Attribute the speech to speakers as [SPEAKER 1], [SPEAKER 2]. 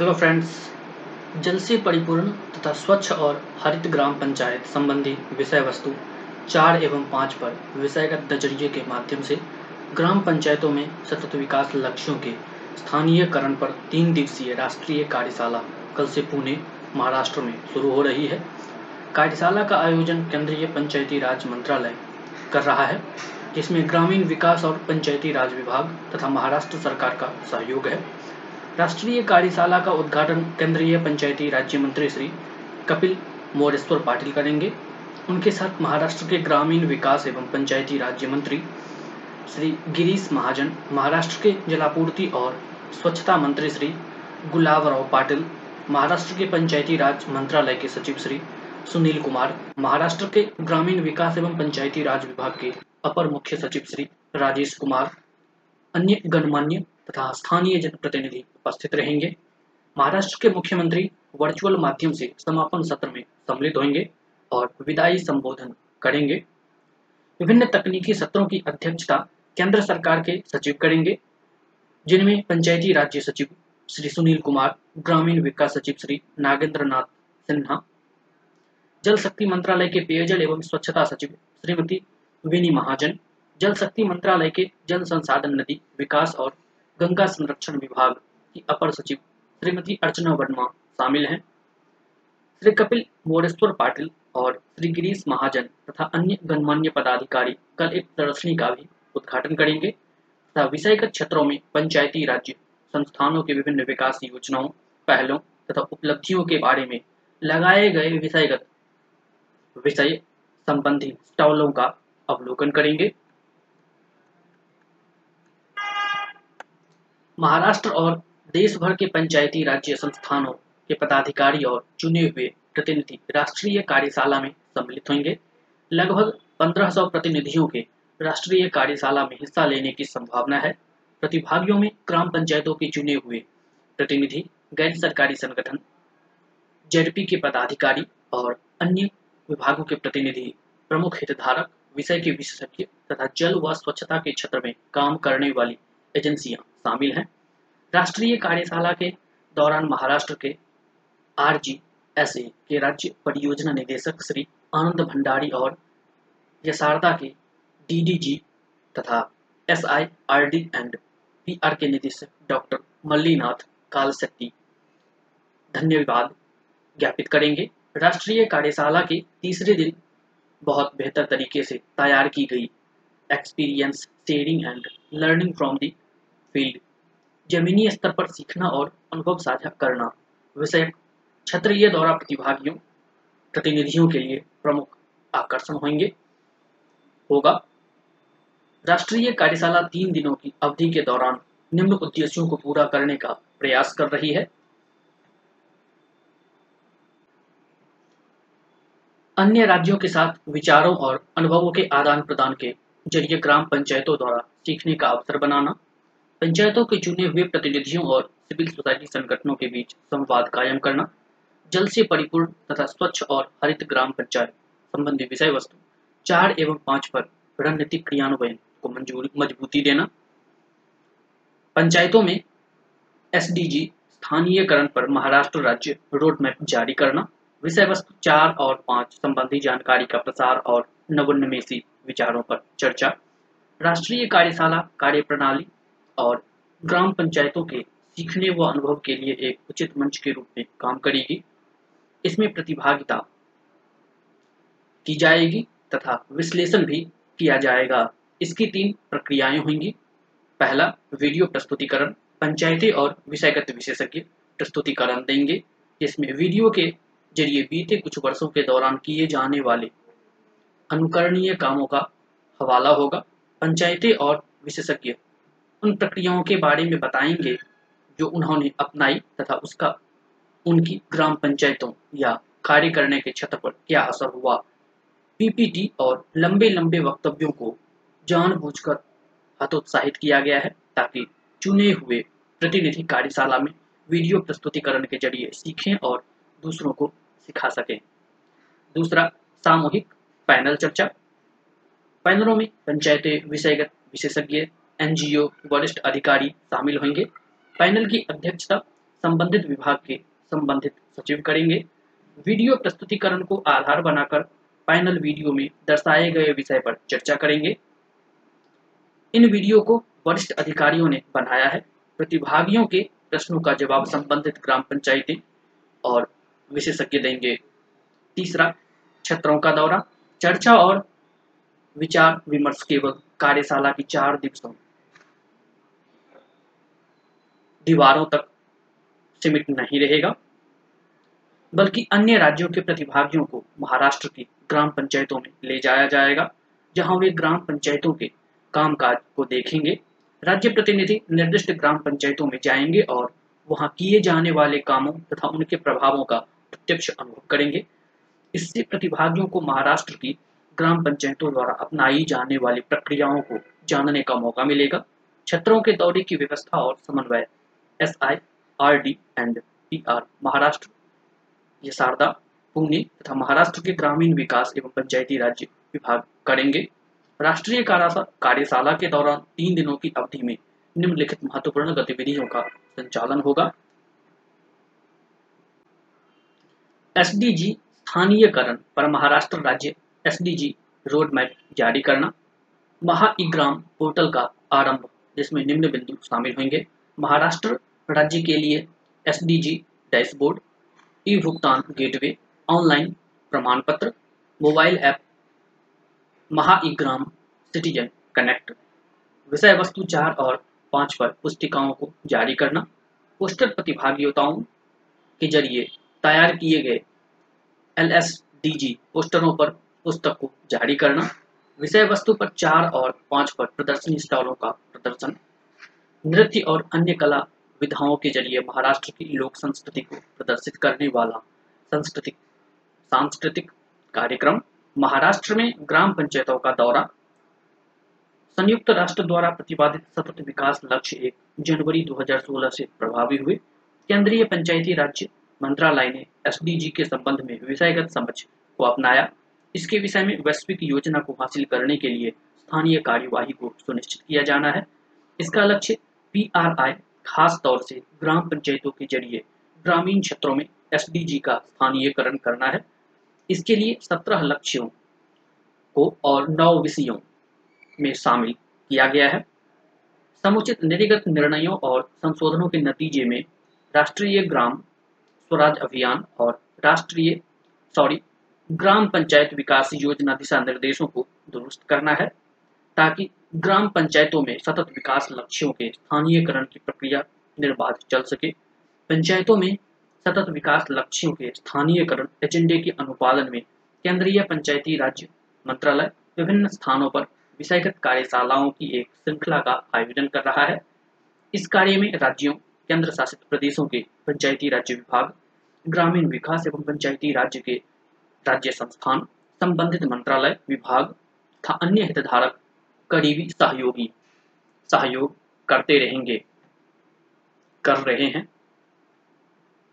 [SPEAKER 1] Hello friends जल से परिपूर्ण तथा स्वच्छ और हरित ग्राम पंचायत संबंधी विषय वस्तु चार एवं पाँच पर विषयगत नज़रिए के माध्यम से ग्राम पंचायतों में सतत विकास लक्ष्यों के स्थानीयकरण पर तीन दिवसीय राष्ट्रीय कार्यशाला कल से पुणे, महाराष्ट्र में शुरू हो रही है। कार्यशाला का आयोजन केंद्रीय पंचायती राज मंत्रालय कर रहा है। जिसमें ग्रामीण विकास और पंचायती राज विभाग तथा महाराष्ट्र सरकार का सहयोग है। राष्ट्रीय कार्यशाला का उद्घाटन केंद्रीय पंचायती राज्य मंत्री श्री कपिल मोरेश्वर पाटिल करेंगे। उनके साथ महाराष्ट्र के ग्रामीण विकास एवं पंचायती राज्य मंत्री श्री गिरीश महाजन, महाराष्ट्र के जलापूर्ति और स्वच्छता मंत्री श्री गुलाबराव पाटिल, महाराष्ट्र के पंचायती राज मंत्रालय के सचिव श्री सुनील कुमार, महाराष्ट्र के ग्रामीण विकास एवं पंचायती राज विभाग के अपर मुख्य सचिव श्री राजेश कुमार, अन्य गणमान्य तथा स्थानीय जनप्रतिनिधि उपस्थित रहेंगे। महाराष्ट्र के मुख्यमंत्री वर्चुअल माध्यम से समापन सत्र में सम्मिलित होंगे और विदाई संबोधन करेंगे। विभिन्न तकनीकी सत्रों की अध्यक्षता केंद्र सरकार के सचिव करेंगे, जिनमें पंचायती राज्य सचिव श्री सुनील कुमार, ग्रामीण विकास सचिव श्री नागेंद्र नाथ सिन्हा, जल शक्ति मंत्रालय के पेयजल एवं स्वच्छता सचिव श्रीमती विनी महाजन, जल शक्ति मंत्रालय के जल संसाधन नदी विकास और गंगा संरक्षण विभाग की अपर सचिव श्रीमती अर्चना वर्मा शामिल हैं। श्री कपिल मोरेश्वर पाटिल और श्री गिरीश महाजन तथा अन्य गणमान्य पदाधिकारी कल एक प्रदर्शनी का भी उद्घाटन करेंगे तथा विषयगत क्षेत्रों में पंचायती राज्य संस्थानों के विभिन्न विकास योजनाओं, पहलों तथा उपलब्धियों के बारे में लगाए गए विषयगत विषय संबंधी स्टॉलों का अवलोकन करेंगे। महाराष्ट्र और देश भर के पंचायती राज्य संस्थानों के पदाधिकारी और चुने हुए प्रतिनिधि राष्ट्रीय कार्यशाला में सम्मिलित होंगे। लगभग 1500 प्रतिनिधियों के राष्ट्रीय कार्यशाला में हिस्सा लेने की संभावना है। प्रतिभागियों में ग्राम पंचायतों के चुने हुए प्रतिनिधि, गैर सरकारी संगठन, जेडपी के पदाधिकारी और अन्य विभागों के प्रतिनिधि, प्रमुख हितधारक, विषय के विशेषज्ञ तथा जल व स्वच्छता के क्षेत्र में काम करने वाली एजेंसियाँ शामिल हैं। राष्ट्रीय कार्यशाला के दौरान महाराष्ट्र के आर जी एस ए के राज्य परियोजना निदेशक श्री आनंद भंडारी और यशारदा के डीडीजी तथा S I R D and P R के निदेशक डॉक्टर मल्लीनाथ कालशक्ति धन्यवाद ज्ञापित करेंगे। राष्ट्रीय कार्यशाला के तीसरे दिन बहुत बेहतर तरीके से तैयार की गई। Experience sharing and learning from the field जमीनी स्तर पर सीखना और अनुभव साझा करना। विषय क्षेत्रीय दौरा प्रतिभागियों, प्रतिनिधियों के लिए प्रमुख आकर्षण होंगे। होगा। राष्ट्रीय कार्यशाला तीन दिनों की अवधि के दौरान निम्न उद्देश्यों को पूरा करने का प्रयास कर रही है। अन्य राज्यों के साथ विचारों और अनुभवों के आदान प्रदान के ज़रिए ग्राम पंचायतों द्वारा सीखने का अवसर बनाना। पंचायतों के चुने हुए प्रतिनिधियों और सिविल सोसाइटी संगठनों के बीच संवाद कायम करना, जल से परिपूर्ण तथा स्वच्छ और हरित ग्राम पंचायत संबंधी विषय वस्तु, चार एवं पाँच पर रणनीतिक क्रियान्वयन को मंजूरी, मजबूती देना। पंचायतों में एसडीजी स्थानीयकरण पर महाराष्ट्र राज्य रोड मैप जारी करना, विषय वस्तु चार और पाँच संबंधी जानकारी का प्रसार और नवोन्मेषी विचारों पर चर्चा। राष्ट्रीय कार्यशाला कार्य प्रणाली और ग्राम पंचायतों के सीखने व अनुभव के लिए एक उचित मंच के रूप में काम करेगी। इसमें प्रतिभागिता की जाएगी तथा विश्लेषण भी किया जाएगा। इसकी तीन प्रक्रियाएँ होंगी। पहला, वीडियो प्रस्तुतिकरण। पंचायती और विषयगत विशेषज्ञ प्रस्तुतिकरण देंगे। जिसमें वीडियो के ज़रिए बीते कुछ वर्षों के दौरान किए जाने वाले अनुकरणीय कामों का हवाला होगा। पंचायतें और विशेषज्ञ उन प्रक्रियाओं के बारे में बताएँगे जो उन्होंने अपनाई तथा उसका, उनकी ग्राम पंचायतों या कार्य करने के क्षेत्र पर क्या असर हुआ। पीपीटी और लंबे लंबे वक्तव्यों को जानबूझकर हतोत्साहित किया गया है ताकि चुने हुए प्रतिनिधि कार्यशाला में वीडियो प्रस्तुतिकरण के ज़रिए सीखें और दूसरों को सिखा सकें। दूसरा, सामूहिक पैनल चर्चा। पैनलों में पंचायतें, विषयगत विशेषज्ञ एनजीओ वरिष्ठ अधिकारी शामिल होंगे। पैनल की अध्यक्षता संबंधित विभाग के संबंधित सचिव करेंगे। वीडियो प्रस्तुतिकरण को आधार बनाकर पैनल वीडियो में दर्शाए गए विषय पर चर्चा करेंगे। इन वीडियो को वरिष्ठ अधिकारियों ने बनाया है। प्रतिभागियों के प्रश्नों का जवाब संबंधित ग्राम पंचायतें और विशेषज्ञ देंगे। तीसरा क्षेत्रों का दौरा। चर्चा और विचार विमर्श केवल कार्यशाला की चार दिवसों दीवारों तक सीमित नहीं रहेगा, बल्कि अन्य राज्यों के प्रतिभागियों को महाराष्ट्र की ग्राम पंचायतों में ले जाया जाएगा, जहाँ वे ग्राम पंचायतों के कामकाज को देखेंगे, राज्य प्रतिनिधि निर्दिष्ट ग्राम पंचायतों में जाएँगे और वहाँ किए जाने वाले कामों तथा उनके प्रभावों का प्रत्यक्ष अनुभव करेंगे। इससे प्रतिभागियों को महाराष्ट्र की ग्राम पंचायतों द्वारा अपनाई जाने वाली प्रक्रियाओं को जानने का मौका मिलेगा। क्षेत्रों के दौरे की व्यवस्था और समन्वय S I R D and P R Maharashtra Yashada Pune तथा महाराष्ट्र के ग्रामीण विकास एवं पंचायती राज्य विभाग करेंगे। राष्ट्रीय कार्यशाला के दौरान तीन दिनों की अवधि में निम्नलिखित महत्वपूर्ण गतिविधियों का संचालन होगा। एसडीजी स्थानीयकरण पर महाराष्ट्र राज्य एसडीजी रोड मैप जारी करना। महा ग्राम पोर्टल का आरंभ, जिसमें निम्न बिंदु शामिल होंगे। महाराष्ट्र राज्य के लिए एसडीजी डैशबोर्ड ई भुगतान गेटवे ऑनलाइन प्रमाण पत्र mobile app Mahaegram citizen connect विषय वस्तु चार और पाँच पर पुस्तिकाओं को जारी करना पोस्टर प्रतिभागियों के ज़रिए तैयार किए गए एल एस डी जी पोस्टरों पर पुस्तक को जारी करना विषय वस्तु पर चार और पाँच पर प्रदर्शनी स्टॉलों का प्रदर्शन, नृत्य और अन्य कला विधाओं के ज़रिए महाराष्ट्र की लोक संस्कृति को प्रदर्शित करने वाला सांस्कृतिक सांस्कृतिक कार्यक्रम महाराष्ट्र में ग्राम पंचायतों का दौरा। संयुक्त राष्ट्र द्वारा प्रतिपादित सतत विकास लक्ष्य एक जनवरी 2016 से प्रभावी हुए। केंद्रीय पंचायती राज्य मंत्रालय ने एसडीजी के संबंध में विषयगत समझ को अपनाया। इसके विषय में वैश्विक योजना को हासिल करने के लिए स्थानीय कार्यवाही को सुनिश्चित किया जाना है। इसका लक्ष्य पीआरआई खास तौर से ग्राम पंचायतों के ज़रिए ग्रामीण क्षेत्रों में एसडीजी का स्थानीयकरण करना है। इसके लिए सत्रह लक्ष्यों को और नौ विषयों में शामिल किया गया है। समुचित नीतिगत निर्णयों और संशोधनों के नतीजे में राष्ट्रीय ग्राम स्वराज अभियान और राष्ट्रीय, सॉरी, ग्राम पंचायत विकास योजना दिशा निर्देशों को दुरुस्त करना है, ताकि ग्राम पंचायतों में सतत विकास लक्ष्यों के स्थानीयकरण की प्रक्रिया निर्बाध चल सके। पंचायतों में सतत विकास लक्ष्यों के स्थानीयकरण, एजेंडे के अनुपालन में केंद्रीय पंचायती राज्य मंत्रालय विभिन्न स्थानों पर विषयगत कार्यशालाओं की एक श्रृंखला का आयोजन कर रहा है। इस कार्य में राज्यों केंद्र शासित प्रदेशों के पंचायती राज्य विभाग, ग्रामीण विकास एवं पंचायती राज्य के राज्य संस्थान, संबंधित मंत्रालय विभाग, तथा अन्य हितधारक करीबी सहयोगी सहयोग करते रहेंगे कर रहे हैं।